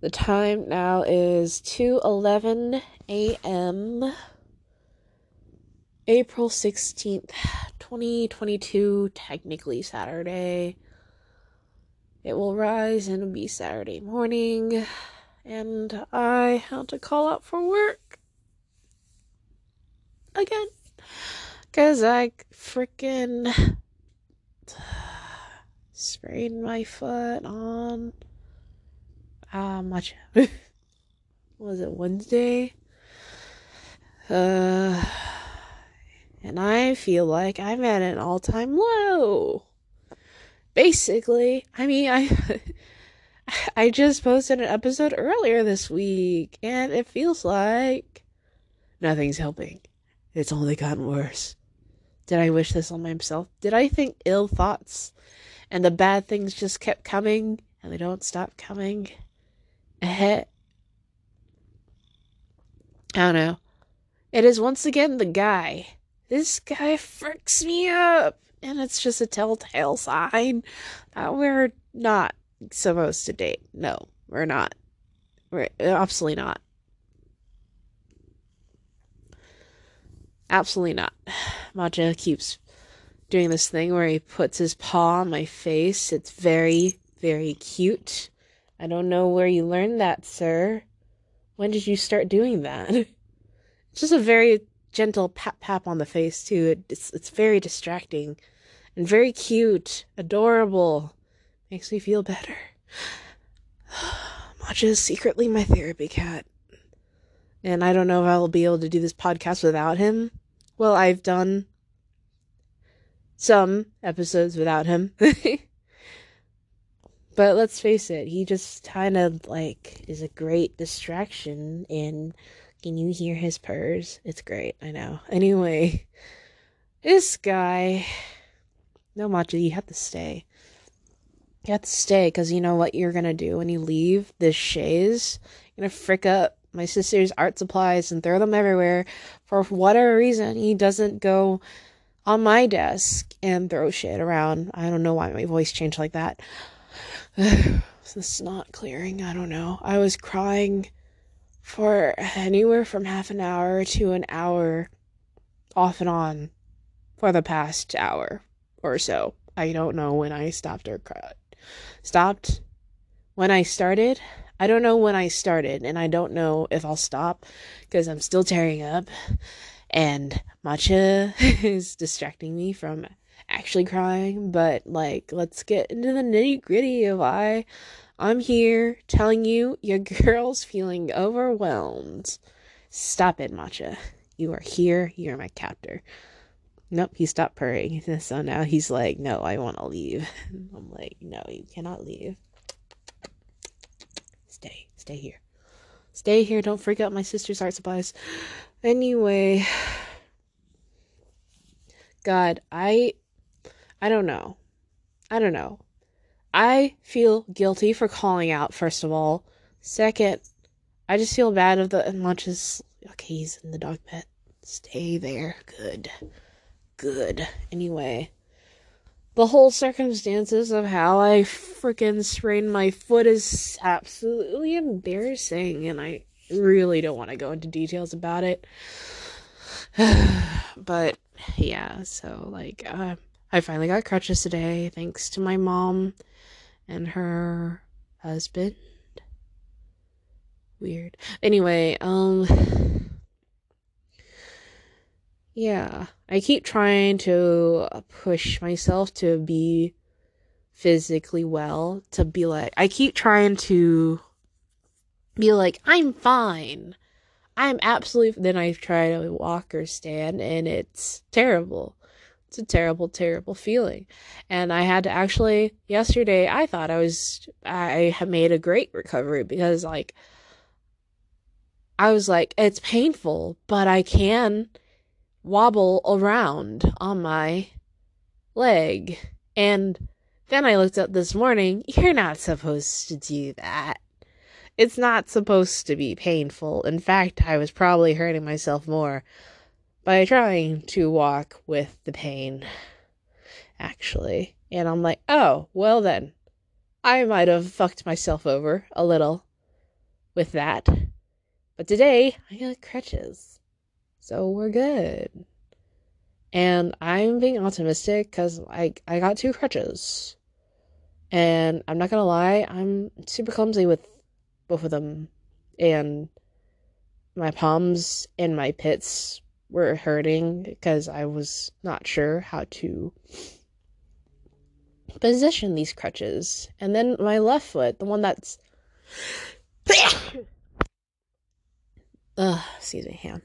The time now is 2:11 a.m. April 16th, 2022, technically Saturday. It will rise and be Saturday morning, and I had to call out for work again because I freaking sprained my foot on uh much was it Wednesday? Uh and I feel like I'm at an all-time low. Basically, I mean, I I just posted an episode earlier this week and it feels like nothing's helping. It's only gotten worse. Did I wish this on myself? Did I think ill thoughts and the bad things just kept coming and they don't stop coming? I don't know. It is once again the guy. This guy fricks me up. And it's just a telltale sign that we're not supposed to date. No, we're not. We're uh, absolutely not. Absolutely not. Maja keeps doing this thing where he puts his paw on my face. It's very, very cute. I don't know where you learned that, sir. When did you start doing that? It's just a very gentle pat pat on the face too. It's it's very distracting and very cute, adorable. Makes me feel better. Is secretly my therapy cat. And I don't know if I will be able to do this podcast without him. Well, I've done some episodes without him. but let's face it, he just kind of like is a great distraction and can you hear his purrs? It's great, I know. Anyway, this guy no Maja, you have to stay. You have to stay because you know what you're gonna do when you leave this chaise? You're gonna frick up my sister's art supplies and throw them everywhere. For whatever reason, he doesn't go on my desk and throw shit around. I don't know why my voice changed like that. this is not clearing. I don't know. I was crying for anywhere from half an hour to an hour off and on for the past hour or so. I don't know when I stopped or cried. Stopped when I started. I don't know when I started, and I don't know if I'll stop because I'm still tearing up. And Maja is distracting me from actually crying. But like, let's get into the nitty gritty of why I'm here telling you your girl's feeling overwhelmed. Stop it, Maja. You are here. You're my captor. Nope, he stopped purring. So now he's like, no, I want to leave. I'm like, no, you cannot leave. Stay, stay here. Stay here. Don't freak out my sister's art supplies. Anyway, God, I, I don't know. I don't know. I feel guilty for calling out, first of all. Second, I just feel bad of the, much as, okay, he's in the dog pit. Stay there. Good good. Anyway, the whole circumstances of how I freaking sprained my foot is absolutely embarrassing, and I really don't want to go into details about it. but yeah, so like, uh, I finally got crutches today, thanks to my mom and her husband. Weird. Anyway, um yeah, I keep trying to push myself to be physically well, to be like, I keep trying to be like, I'm fine. I'm absolutely. Then I try to walk or stand, and it's terrible. It's a terrible, terrible feeling. And I had to actually, yesterday, I thought I was, I had made a great recovery because, like, I was like, it's painful, but I can wobble around on my leg. And then I looked up this morning, you're not supposed to do that. It's not supposed to be painful. In fact, I was probably hurting myself more by trying to walk with the pain, actually. And I'm like, oh, well then, I might have fucked myself over a little. with that. But today, I got crutches. So we're good. And I'm being optimistic because I, I got two crutches. And I'm not gonna lie, I'm super clumsy with both of them. And my palms and my pits were hurting because I was not sure how to position these crutches. And then my left foot, the one that's. Ugh, excuse me, hand.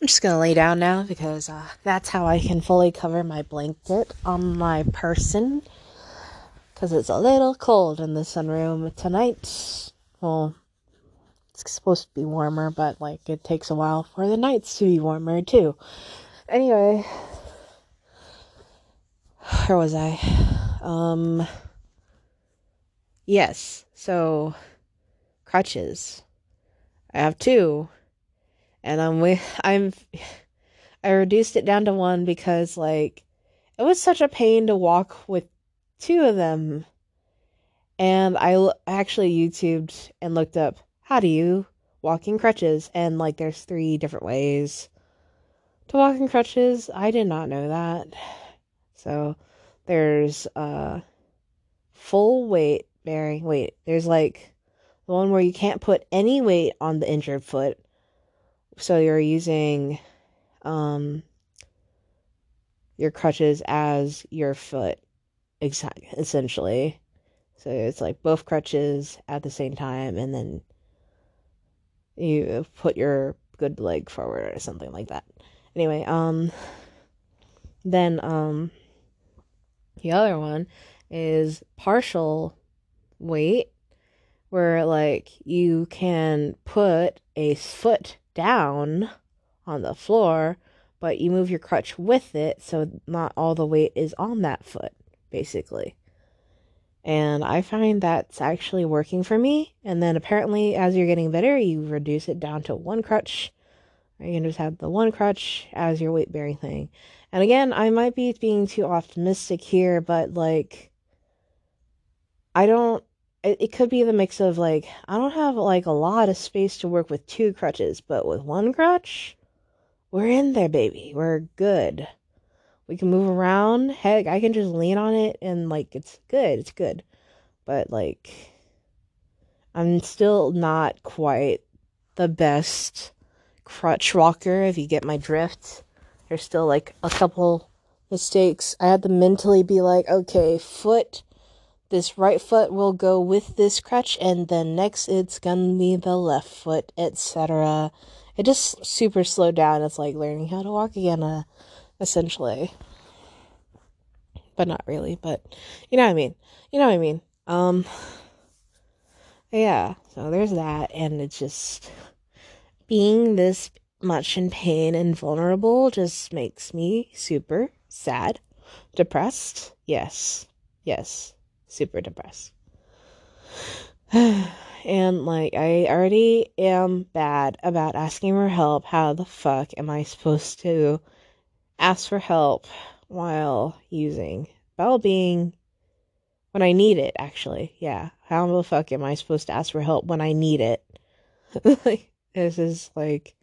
I'm just gonna lay down now because uh, that's how I can fully cover my blanket on my person. Because it's a little cold in the sunroom tonight. Well, it's supposed to be warmer, but like it takes a while for the nights to be warmer too. Anyway, where was I? Um, yes, so crutches. I have two, and I'm with I'm. I reduced it down to one because like it was such a pain to walk with two of them, and I actually YouTubed and looked up how do you walk in crutches? And like there's three different ways to walk in crutches. I did not know that. So there's uh full weight bearing. Wait, there's like the one where you can't put any weight on the injured foot. So you're using um your crutches as your foot exactly essentially. So it's like both crutches at the same time and then you put your good leg forward or something like that. Anyway, um then um the other one is partial weight where like you can put a foot down on the floor but you move your crutch with it so not all the weight is on that foot basically and I find that's actually working for me. And then apparently, as you're getting better, you reduce it down to one crutch. You can just have the one crutch as your weight bearing thing. And again, I might be being too optimistic here, but like, I don't. It, it could be the mix of like, I don't have like a lot of space to work with two crutches, but with one crutch, we're in there, baby. We're good. We can move around. Heck, I can just lean on it and like it's good. It's good. But like I'm still not quite the best crutch walker if you get my drift. There's still like a couple mistakes. I had to mentally be like, okay, foot this right foot will go with this crutch and then next it's gonna be the left foot, etc. It just super slowed down. It's like learning how to walk again. Uh, essentially. But not really, but you know what I mean. You know what I mean. Um yeah, so there's that and it's just being this much in pain and vulnerable just makes me super sad, depressed. Yes. Yes. Super depressed. and like I already am bad about asking for help. How the fuck am I supposed to ask for help while using well being when I need it, actually. Yeah. How the fuck am I supposed to ask for help when I need it? like, this is like,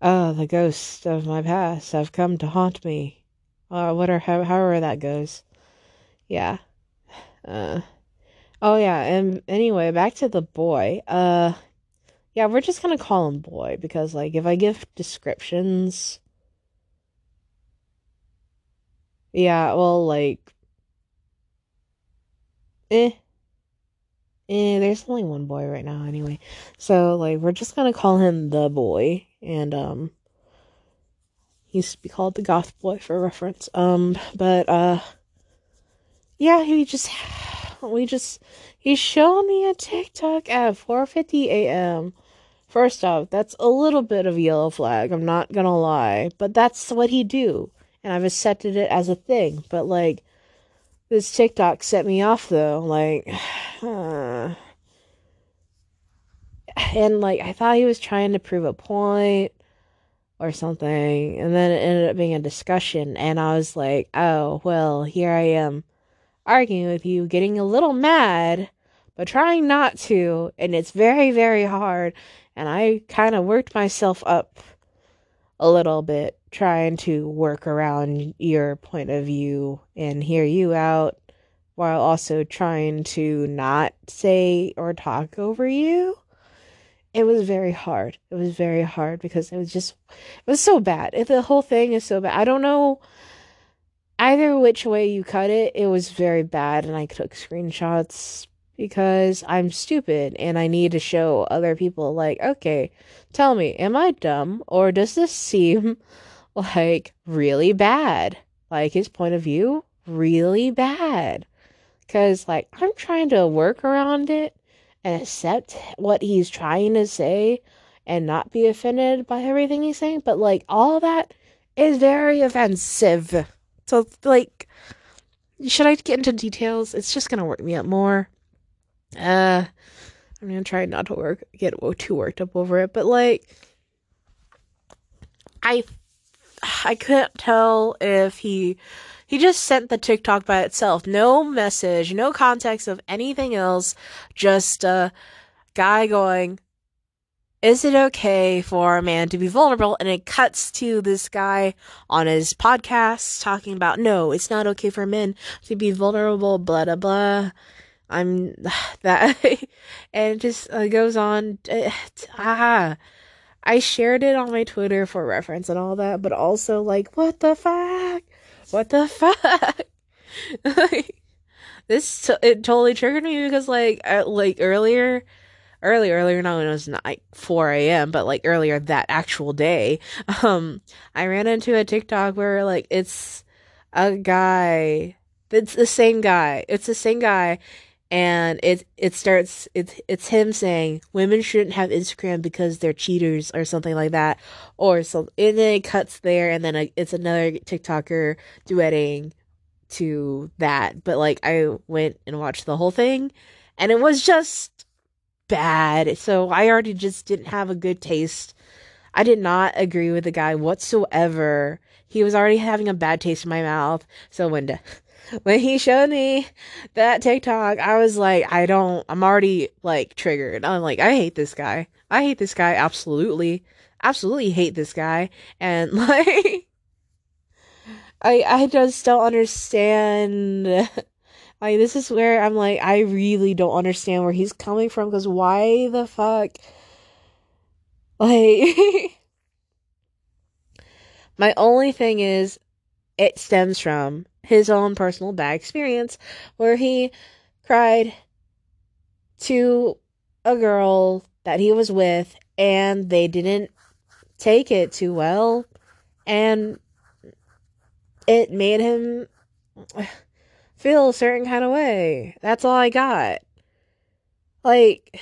oh, the ghosts of my past have come to haunt me. Uh, whatever, however that goes. Yeah. Uh, oh yeah, and anyway, back to the boy. Uh, yeah, we're just gonna call him boy because, like, if I give descriptions, yeah, well, like, eh, eh, there's only one boy right now anyway. So, like, we're just gonna call him the boy, and, um, he used to be called the goth boy for reference. Um, but, uh, yeah, he just, we just, he showed me a TikTok at 4.50 a.m., First off, that's a little bit of yellow flag, I'm not gonna lie, but that's what he do and I've accepted it as a thing. But like this TikTok set me off though, like uh, and like I thought he was trying to prove a point or something, and then it ended up being a discussion, and I was like, oh well, here I am arguing with you, getting a little mad. but trying not to. And it's very, very hard. And I kind of worked myself up a little bit trying to work around your point of view and hear you out while also trying to not say or talk over you. It was very hard. It was very hard because it was just, it was so bad. The whole thing is so bad. I don't know either which way you cut it. It was very bad, and I took screenshots because I'm stupid and I need to show other people, like, okay, tell me, am I dumb or does this seem like really bad? Like his point of view, really bad. Because, like, I'm trying to work around it and accept what he's trying to say and not be offended by everything he's saying, but, like, all that is very offensive. So, like, should I get into details? It's just gonna work me up more. Uh, I'm gonna try not to work get too worked up over it, but like, I I couldn't tell if he he just sent the TikTok by itself, no message, no context of anything else, just a guy going, "Is it okay for a man to be vulnerable?" And it cuts to this guy on his podcast talking about, "No, it's not okay for men to be vulnerable." Blah blah blah I'm that, and it just uh, goes on. Ah, I shared it on my Twitter for reference and all that, but also like, what the fuck? What the fuck? like, this t- it totally triggered me because like uh, like earlier, early earlier, not when it was like four a.m., but like earlier that actual day, um, I ran into a TikTok where like it's a guy. It's the same guy. It's the same guy and it it starts it's it's him saying women shouldn't have Instagram because they're cheaters or something like that. Or so and then it cuts there and then uh, it's another TikToker duetting to that. But like I went and watched the whole thing and it was just bad. So I already just didn't have a good taste. I did not agree with the guy whatsoever. He was already having a bad taste in my mouth. So when when he showed me that TikTok, I was like, I don't, I'm already like triggered. I'm like, I hate this guy. I hate this guy. Absolutely. Absolutely hate this guy. And like, I, I just don't understand. like, this is where I'm like, I really don't understand where he's coming from because why the fuck? Like, my only thing is, it stems from his own personal bad experience where he cried to a girl that he was with and they didn't take it too well and it made him feel a certain kind of way. That's all I got. Like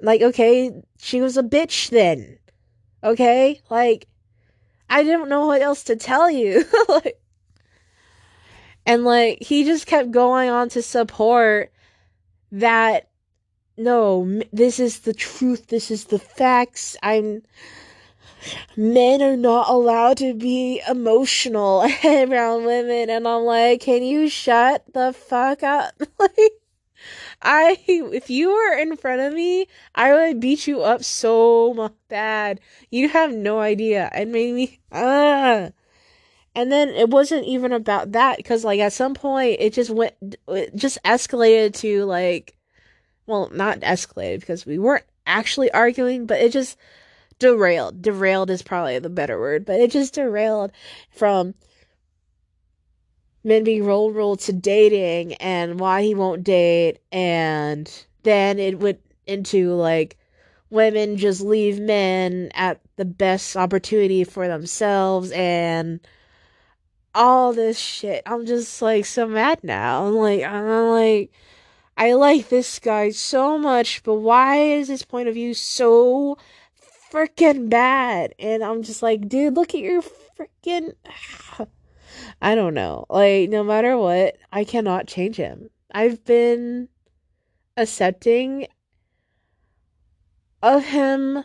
like okay, she was a bitch then. Okay? Like I don't know what else to tell you. like and like he just kept going on to support that no, this is the truth, this is the facts. I'm men are not allowed to be emotional around women and I'm like, "Can you shut the fuck up?" like I if you were in front of me, I would beat you up so bad. You have no idea. It made me ah. Uh. And then it wasn't even about that because like at some point it just went it just escalated to like well, not escalated because we weren't actually arguing, but it just derailed. Derailed is probably the better word, but it just derailed from men being roll roll to dating and why he won't date and then it went into like women just leave men at the best opportunity for themselves and all this shit. I'm just like so mad now. I'm like I'm like I like this guy so much, but why is his point of view so freaking bad? And I'm just like, dude, look at your freaking I don't know. Like no matter what, I cannot change him. I've been accepting of him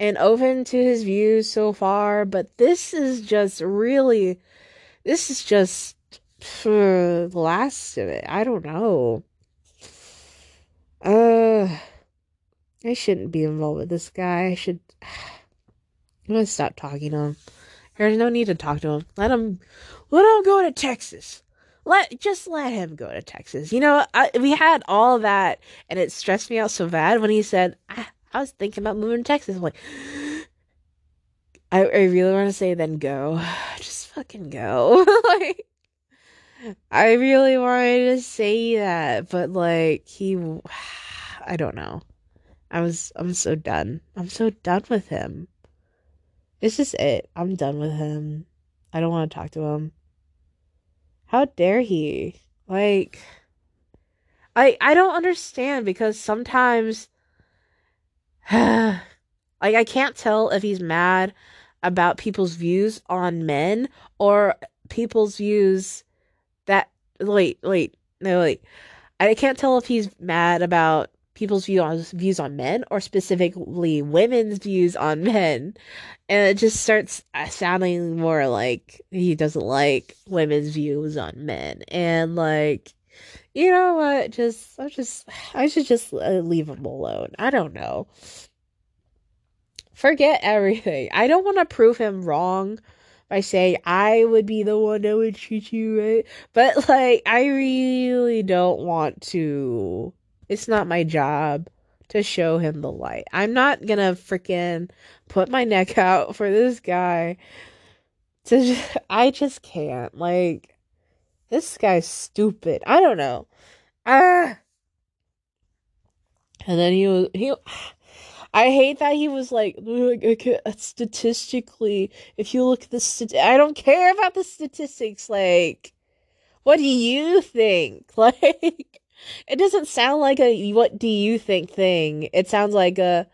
and open to his views so far, but this is just really this is just the last of it. I don't know. Uh, I shouldn't be involved with this guy. I should. I'm gonna stop talking to him. There's no need to talk to him. Let him, let him go to Texas. Let just let him go to Texas. You know, I, we had all that, and it stressed me out so bad when he said, "I, I was thinking about moving to Texas." I'm like, I, I really want to say, then go, just fucking go. like, I really wanted to say that, but like he, I don't know. I was, I'm so done. I'm so done with him. It's just it. I'm done with him. I don't want to talk to him. How dare he? Like I I don't understand because sometimes like I can't tell if he's mad about people's views on men or people's views that wait, wait, no wait. I can't tell if he's mad about people's view on views on men or specifically women's views on men. And it just starts uh, sounding more like he doesn't like women's views on men. And like you know what? Just i just i should just uh, leave him alone. I don't know. Forget everything. I don't want to prove him wrong by saying i would be the one that would treat you right. But like i really don't want to it's not my job to show him the light. I'm not gonna freaking put my neck out for this guy. To just, I just can't. Like this guy's stupid. I don't know. Ah. And then he was he. I hate that he was like, statistically, if you look at the I don't care about the statistics. Like, what do you think? Like, it doesn't sound like a what do you think thing. It sounds like a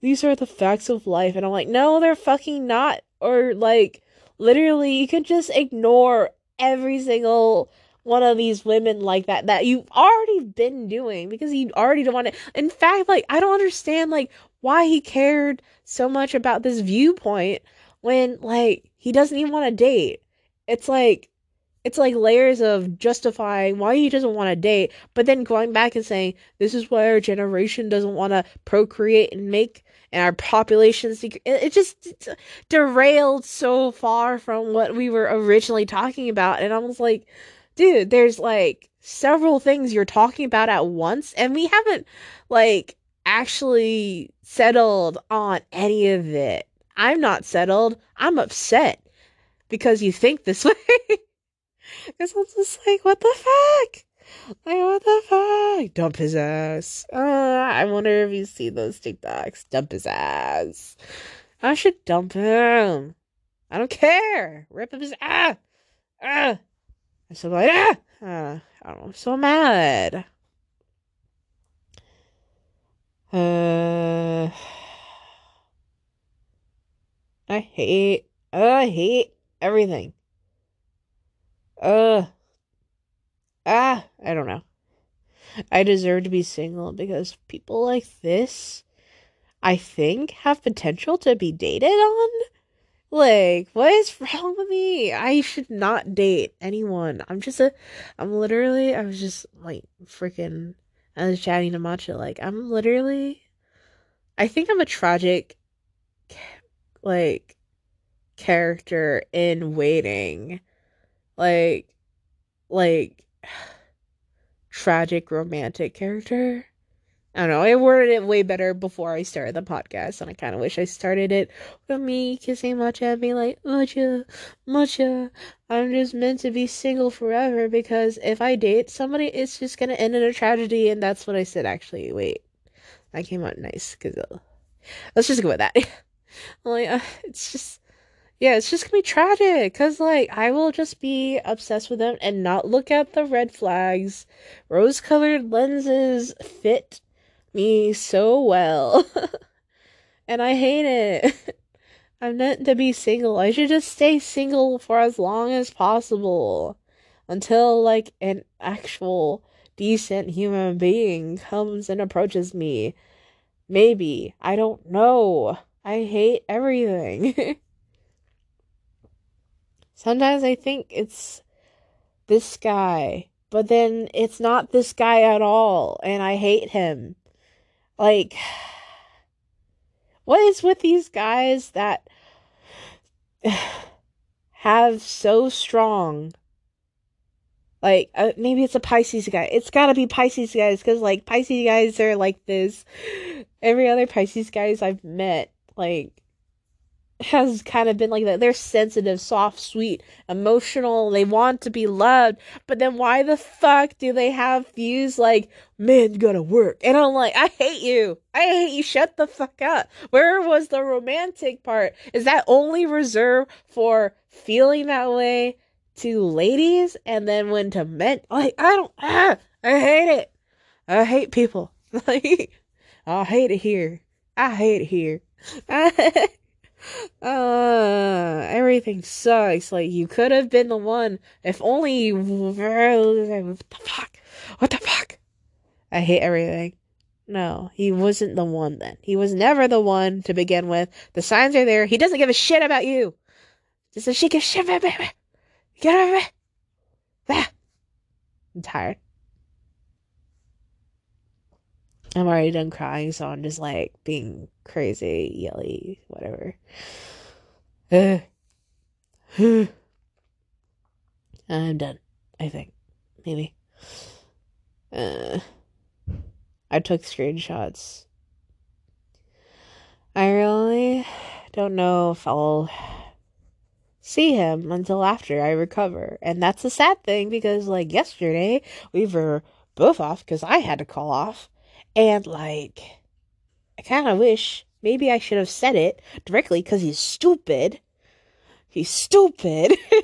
these are the facts of life and I'm like, "No, they're fucking not." Or like literally you could just ignore every single one of these women like that that you've already been doing because you already don't want to in fact like i don't understand like why he cared so much about this viewpoint when like he doesn't even want to date it's like it's like layers of justifying why he doesn't want to date, but then going back and saying this is why our generation doesn't want to procreate and make and our populations it, it just derailed so far from what we were originally talking about and I was like dude there's like several things you're talking about at once and we haven't like actually settled on any of it. I'm not settled. I'm upset because you think this way. Because I'm just like, what the fuck? Like, what the fuck? Dump his ass. Uh, I wonder if you see those TikToks. Dump his ass. I should dump him. I don't care. Rip him his ass. Ah. I'm so like, ah. Uh. I'm so mad. Uh, I hate, I hate everything. Uh. Ah, I don't know. I deserve to be single because people like this, I think, have potential to be dated on. Like, what is wrong with me? I should not date anyone. I'm just a, I'm literally, I was just like freaking, I was chatting to Matcha. Like, I'm literally, I think I'm a tragic, like, character in waiting like like tragic romantic character. I don't know. I worded it way better before I started the podcast, and I kind of wish I started it with me kissing Matcha being like, Matcha, Matcha, I'm just meant to be single forever because if I date somebody, it's just gonna end in a tragedy, and that's what I said. Actually, wait, that came out nice because uh, let's just go with that. like, uh, it's just yeah, it's just gonna be tragic because, like, I will just be obsessed with them and not look at the red flags. Rose colored lenses fit me so well. and I hate it. I'm meant to be single. I should just stay single for as long as possible until, like, an actual decent human being comes and approaches me. Maybe. I don't know. I hate everything. Sometimes I think it's this guy, but then it's not this guy at all, and I hate him. Like, what is with these guys that have so strong like uh, maybe it's a Pisces guy. It's got to be Pisces guys cuz like Pisces guys are like this. Every other Pisces guys I've met like has kind of been like that. They're sensitive, soft, sweet, emotional. They want to be loved. But then why the fuck do they have views like, man, you gotta work? And I'm like, I hate you. I hate you. Shut the fuck up. Where was the romantic part? Is that only reserved for feeling that way to ladies and then when to men like I don't ah, I hate it. I hate people. Like I hate it here. I hate it here. uh everything sucks. Like you could have been the one if only you what the fuck? What the fuck? I hate everything. No, he wasn't the one then. He was never the one to begin with. The signs are there. He doesn't give a shit about you. Just a shit give shit baby. Get over it. Ah. I'm tired. I'm already done crying, so I'm just like being crazy, yelly, whatever. I'm done. I think. Maybe. Uh, I took screenshots. I really don't know if I'll see him until after I recover. And that's a sad thing because, like, yesterday we were both off because I had to call off. And, like, I kind of wish maybe I should have said it directly because he's stupid. He's stupid.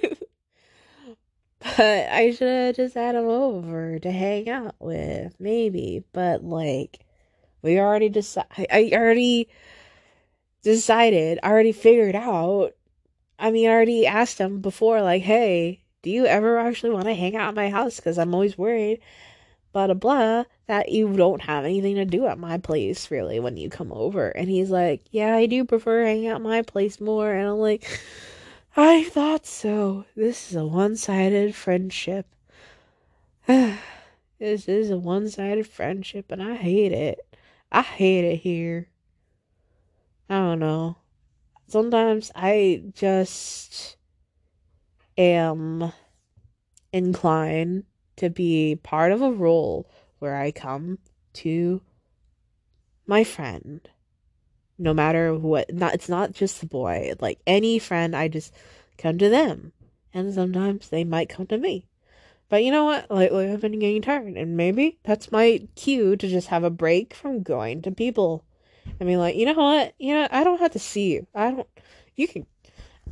but I should have just had him over to hang out with, maybe. But, like, we already decided, I already decided, I already figured out I mean, I already asked him before, like, hey, do you ever actually want to hang out at my house? Because I'm always worried, blah, blah, blah, that you don't have anything to do at my place, really, when you come over. And he's like, yeah, I do prefer hanging out at my place more. And I'm like, I thought so. This is a one sided friendship. this is a one sided friendship, and I hate it. I hate it here. I don't know sometimes I just am inclined to be part of a role where I come to my friend no matter what not it's not just the boy like any friend i just come to them and sometimes they might come to me but you know what lately i've been getting tired and maybe that's my cue to just have a break from going to people I mean, like, you know what? You know, I don't have to see you. I don't. You can.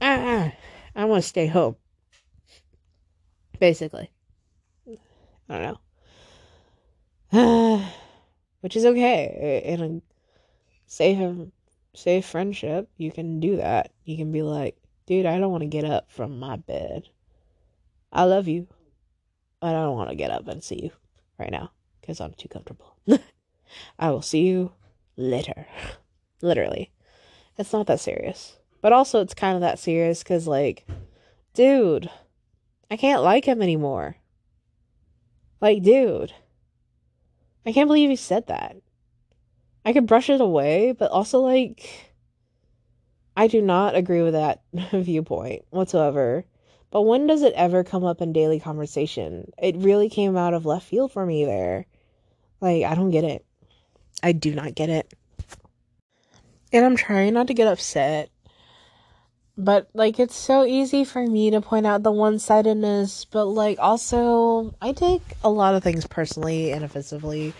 Ah, I want to stay home. Basically. I don't know. which is okay. In a safe, safe friendship, you can do that. You can be like, dude, I don't want to get up from my bed. I love you, but I don't want to get up and see you right now because I'm too comfortable. I will see you later. Literally. It's not that serious. But also, it's kind of that serious because, like, dude, I can't like him anymore. Like, dude, I can't believe you said that. I could brush it away, but also, like, I do not agree with that viewpoint whatsoever. But when does it ever come up in daily conversation? It really came out of left field for me there. Like, I don't get it. I do not get it. And I'm trying not to get upset. But like it's so easy for me to point out the one-sidedness, but like also I take a lot of things personally and offensively.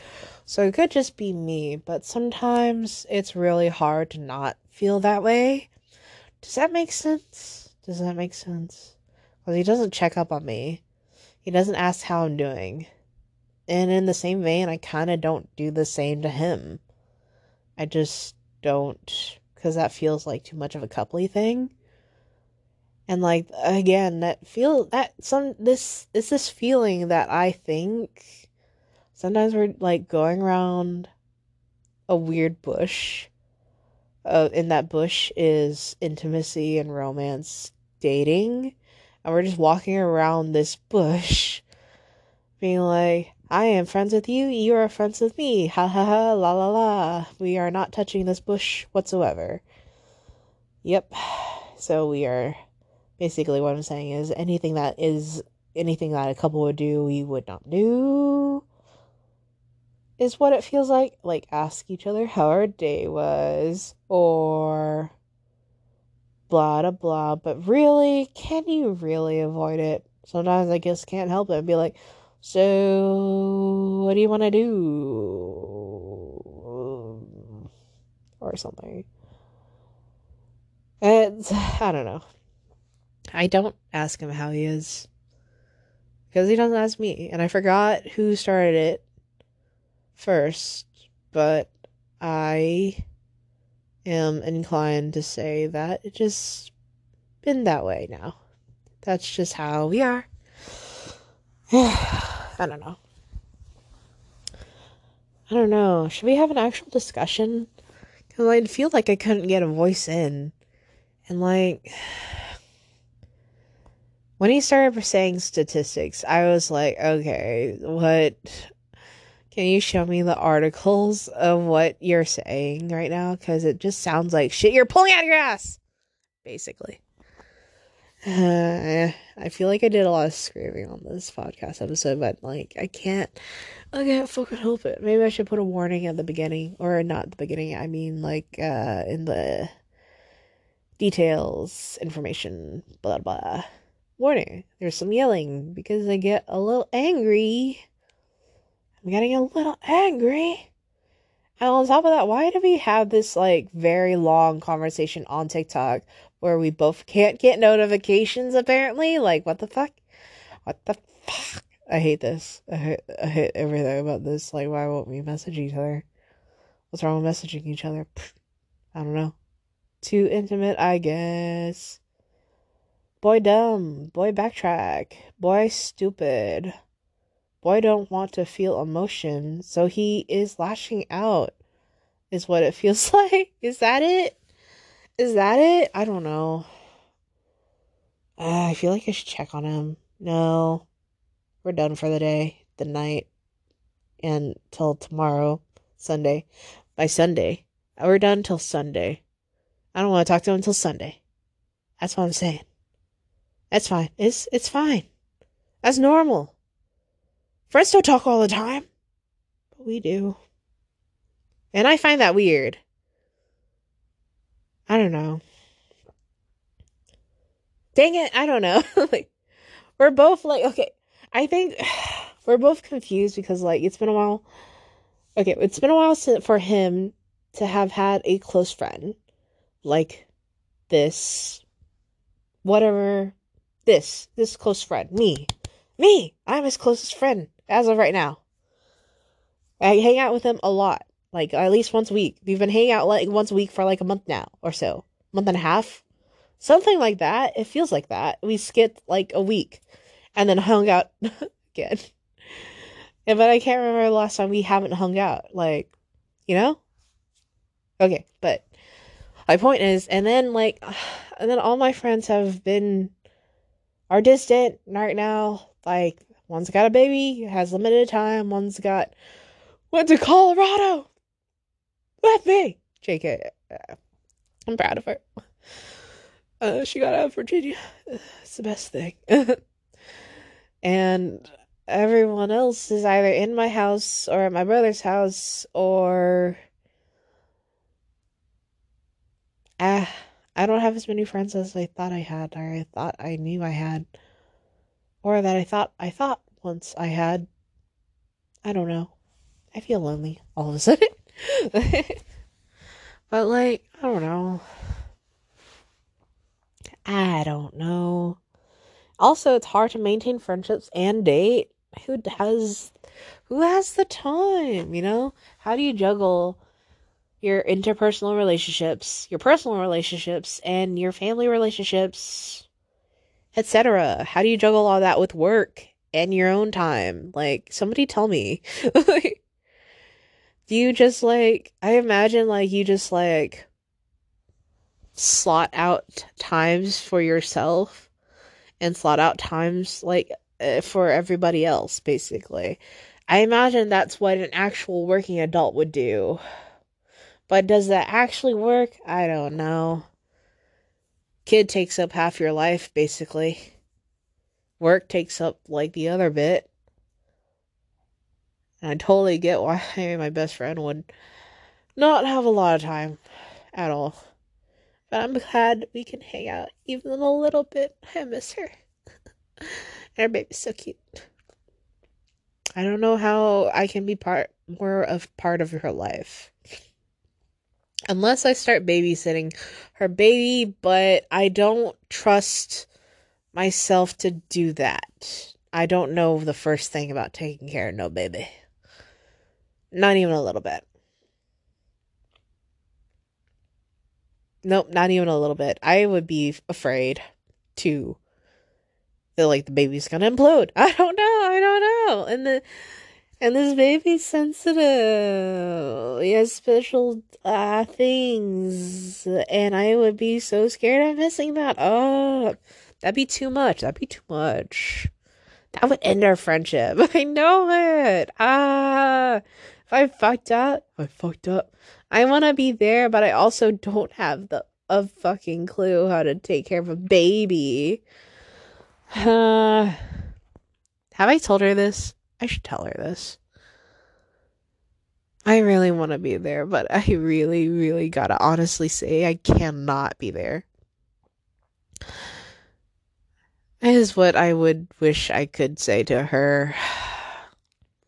So it could just be me, but sometimes it's really hard to not feel that way. Does that make sense? Does that make sense? Because he doesn't check up on me. He doesn't ask how I'm doing. And in the same vein, I kind of don't do the same to him. I just don't, because that feels like too much of a coupley thing. And like again, that feel that some this is this feeling that I think sometimes we're like going around a weird bush. Uh, in that bush is intimacy and romance, dating, and we're just walking around this bush, being like, I am friends with you, you are friends with me. Ha ha ha, la la la. We are not touching this bush whatsoever. Yep. So we are basically what I'm saying is anything that is anything that a couple would do, we would not do. Is what it feels like. Like ask each other how our day was or blah blah blah. But really, can you really avoid it? Sometimes I just can't help it and be like, so, what do you want to do? Or something. It's, I don't know. I don't ask him how he is. Because he doesn't ask me. And I forgot who started it first. But I am inclined to say that it just been that way now. That's just how we are. I don't know. I don't know. Should we have an actual discussion? Because I feel like I couldn't get a voice in. And like, when he started saying statistics, I was like, okay, what? Can you show me the articles of what you're saying right now? Because it just sounds like shit you're pulling out of your ass, basically. Uh, I feel like I did a lot of screaming on this podcast episode, but like I can't, I can't fucking help it. Maybe I should put a warning at the beginning, or not the beginning. I mean, like uh, in the details, information, blah blah. There's some yelling because I get a little angry. I'm getting a little angry. And on top of that, why do we have this like very long conversation on TikTok where we both can't get notifications apparently. Like, what the fuck? What the fuck? I hate this. I hate, I hate everything about this. Like, why won't we message each other? What's wrong with messaging each other? I don't know. Too intimate, I guess. Boy dumb. Boy backtrack. Boy stupid. Boy don't want to feel emotion, so he is lashing out. Is what it feels like. Is that it? Is that it? I don't know. Uh, I feel like I should check on him. No. We're done for the day, the night, and till tomorrow, Sunday. By Sunday. We're done till Sunday. I don't want to talk to him until Sunday. That's what I'm saying. That's fine. It's it's fine. That's normal. Friends don't talk all the time. But we do. And I find that weird. I don't know. Dang it, I don't know. like we're both like okay, I think we're both confused because like it's been a while. Okay, it's been a while since for him to have had a close friend like this whatever this this close friend me me i'm his closest friend as of right now i hang out with him a lot like at least once a week. We've been hanging out like once a week for like a month now or so, month and a half, something like that. It feels like that. We skipped like a week, and then hung out again. Yeah, but I can't remember the last time we haven't hung out. Like, you know? Okay, but my point is, and then like, and then all my friends have been are distant right now. Like, one's got a baby, has limited time. One's got went to Colorado with me. JK. Uh, I'm proud of her. Uh, she got out of Virginia. It's the best thing. and everyone else is either in my house or at my brother's house or. Ah, I don't have as many friends as I thought I had, or I thought I knew I had, or that I thought I thought once I had. I don't know. I feel lonely all of a sudden. but like, I don't know. I don't know. Also, it's hard to maintain friendships and date. Who has who has the time, you know? How do you juggle your interpersonal relationships, your personal relationships and your family relationships, etc.? How do you juggle all that with work and your own time? Like somebody tell me. do you just like I imagine like you just like slot out times for yourself and slot out times like uh, for everybody else basically. I imagine that's what an actual working adult would do. But does that actually work? I don't know. Kid takes up half your life, basically. Work takes up like the other bit. And I totally get why my best friend would not have a lot of time at all. But I'm glad we can hang out even a little bit. I miss her. and her baby's so cute. I don't know how I can be part more of part of her life. Unless I start babysitting her baby, but I don't trust myself to do that. I don't know the first thing about taking care of no baby. Not even a little bit. Nope, not even a little bit. I would be afraid to feel like the baby's gonna implode. I don't know. I don't know. And the and this baby's sensitive. He has special uh, things, and I would be so scared of messing that up. That'd be too much. That'd be too much. That would end our friendship. I know it. Ah, if I fucked up, I fucked up. I want to be there, but I also don't have the a fucking clue how to take care of a baby. Uh, have I told her this? I should tell her this. I really want to be there, but I really, really gotta honestly say I cannot be there. Is what I would wish I could say to her.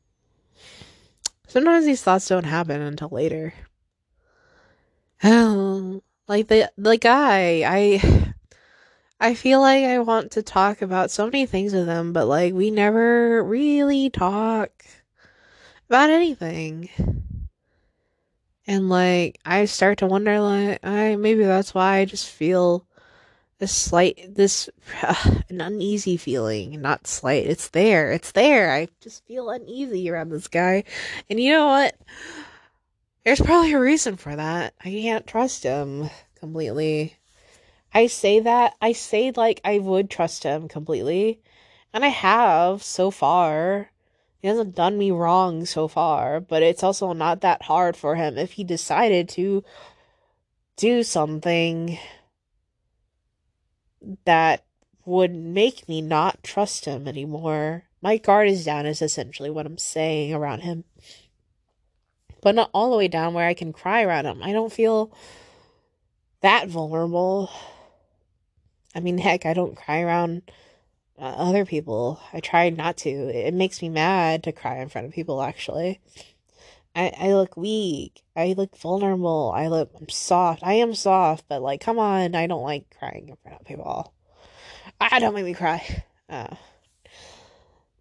Sometimes these thoughts don't happen until later. Oh, like the the guy, I I feel like I want to talk about so many things with them, but like we never really talk about anything. And like I start to wonder like I maybe that's why I just feel this slight this uh, an uneasy feeling, not slight. It's there. It's there. I just feel uneasy around this guy. And you know what? There's probably a reason for that. I can't trust him completely. I say that, I say like I would trust him completely. And I have so far. He hasn't done me wrong so far, but it's also not that hard for him if he decided to do something that would make me not trust him anymore. My guard is down, is essentially what I'm saying around him but not all the way down where I can cry around him. I don't feel that vulnerable. I mean, heck, I don't cry around uh, other people. I try not to. It makes me mad to cry in front of people, actually. I, I look weak. I look vulnerable. I look I'm soft. I am soft, but like, come on. I don't like crying in front of people. Ah, don't make me cry. Uh,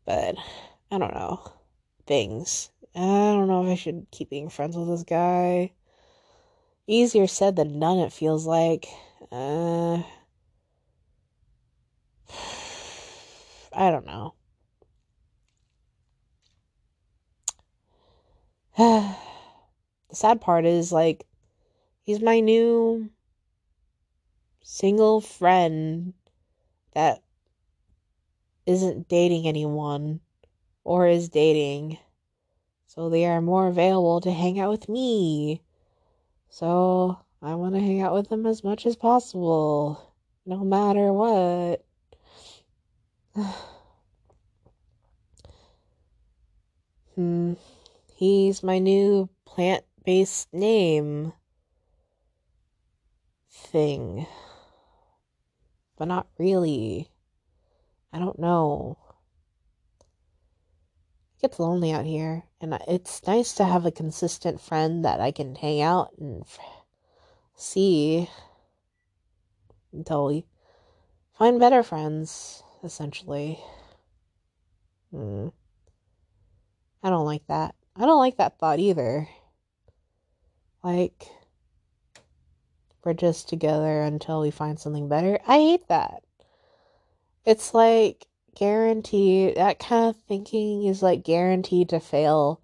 but I don't know. Things. I don't know if I should keep being friends with this guy. Easier said than done, it feels like. Uh, I don't know. the sad part is, like, he's my new single friend that isn't dating anyone or is dating so they are more available to hang out with me. So I want to hang out with them as much as possible, no matter what. hmm. He's my new plant based name thing. But not really. I don't know It gets lonely out here, and it's nice to have a consistent friend that I can hang out and see until we find better friends, essentially. Hmm. I don't like that. I don't like that thought either. Like, we're just together until we find something better. I hate that. It's like guaranteed that kind of thinking is like guaranteed to fail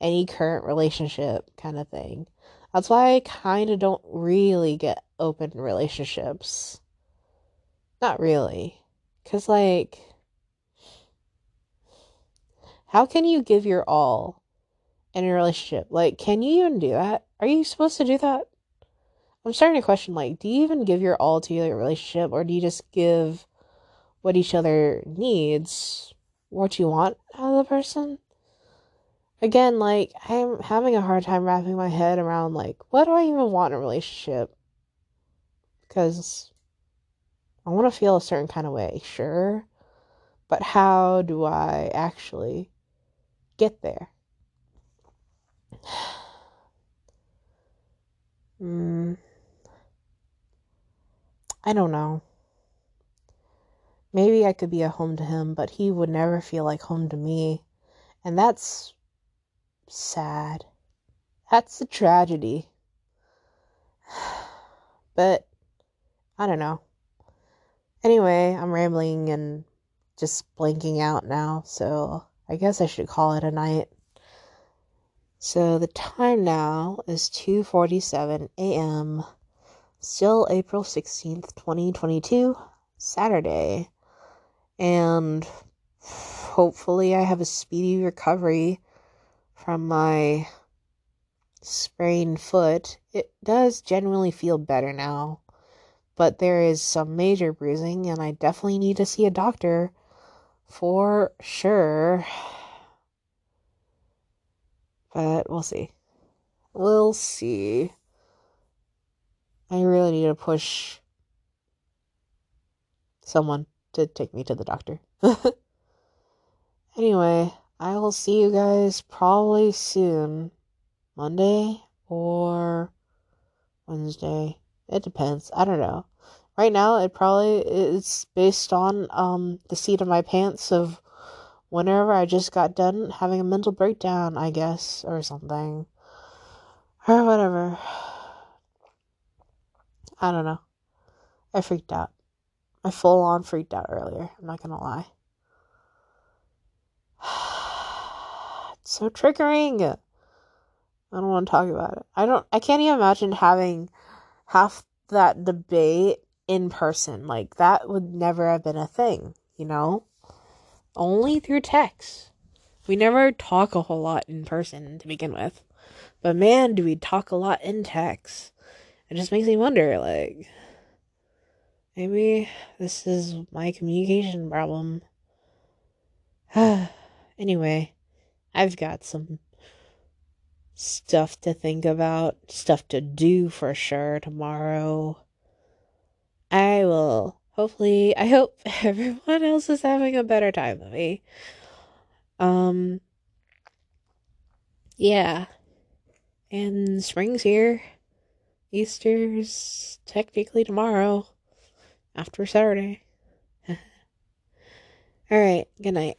any current relationship kind of thing. That's why I kind of don't really get open relationships. Not really. Cuz like How can you give your all in a relationship? Like, can you even do that? Are you supposed to do that? I'm starting to question like, do you even give your all to your relationship or do you just give what each other needs, what you want out of the person? Again, like, I'm having a hard time wrapping my head around like, what do I even want in a relationship? Because I want to feel a certain kind of way, sure. But how do I actually get there? Hmm. I don't know. Maybe I could be a home to him, but he would never feel like home to me. And that's sad. That's a tragedy. But I don't know. Anyway, I'm rambling and just blanking out now, so I guess I should call it a night. So the time now is 2:47 a.m. Still April 16th, 2022, Saturday. And hopefully I have a speedy recovery from my sprained foot. It does generally feel better now, but there is some major bruising and I definitely need to see a doctor for sure. But we'll see. We'll see. I really need to push someone to take me to the doctor. anyway, I will see you guys probably soon. Monday or Wednesday. It depends. I don't know. Right now it probably it's based on um the seat of my pants of whenever I just got done having a mental breakdown, I guess, or something. Or whatever. I don't know. I freaked out. I full on freaked out earlier. I'm not gonna lie. it's so triggering. I don't want to talk about it. I don't. I can't even imagine having half that debate in person. Like that would never have been a thing. You know, only through text. We never talk a whole lot in person to begin with, but man, do we talk a lot in text. It just makes me wonder, like, maybe this is my communication problem. anyway, I've got some stuff to think about, stuff to do for sure tomorrow. I will hopefully I hope everyone else is having a better time than me. Um yeah. And spring's here. Easter's technically tomorrow after Saturday. All right, good night.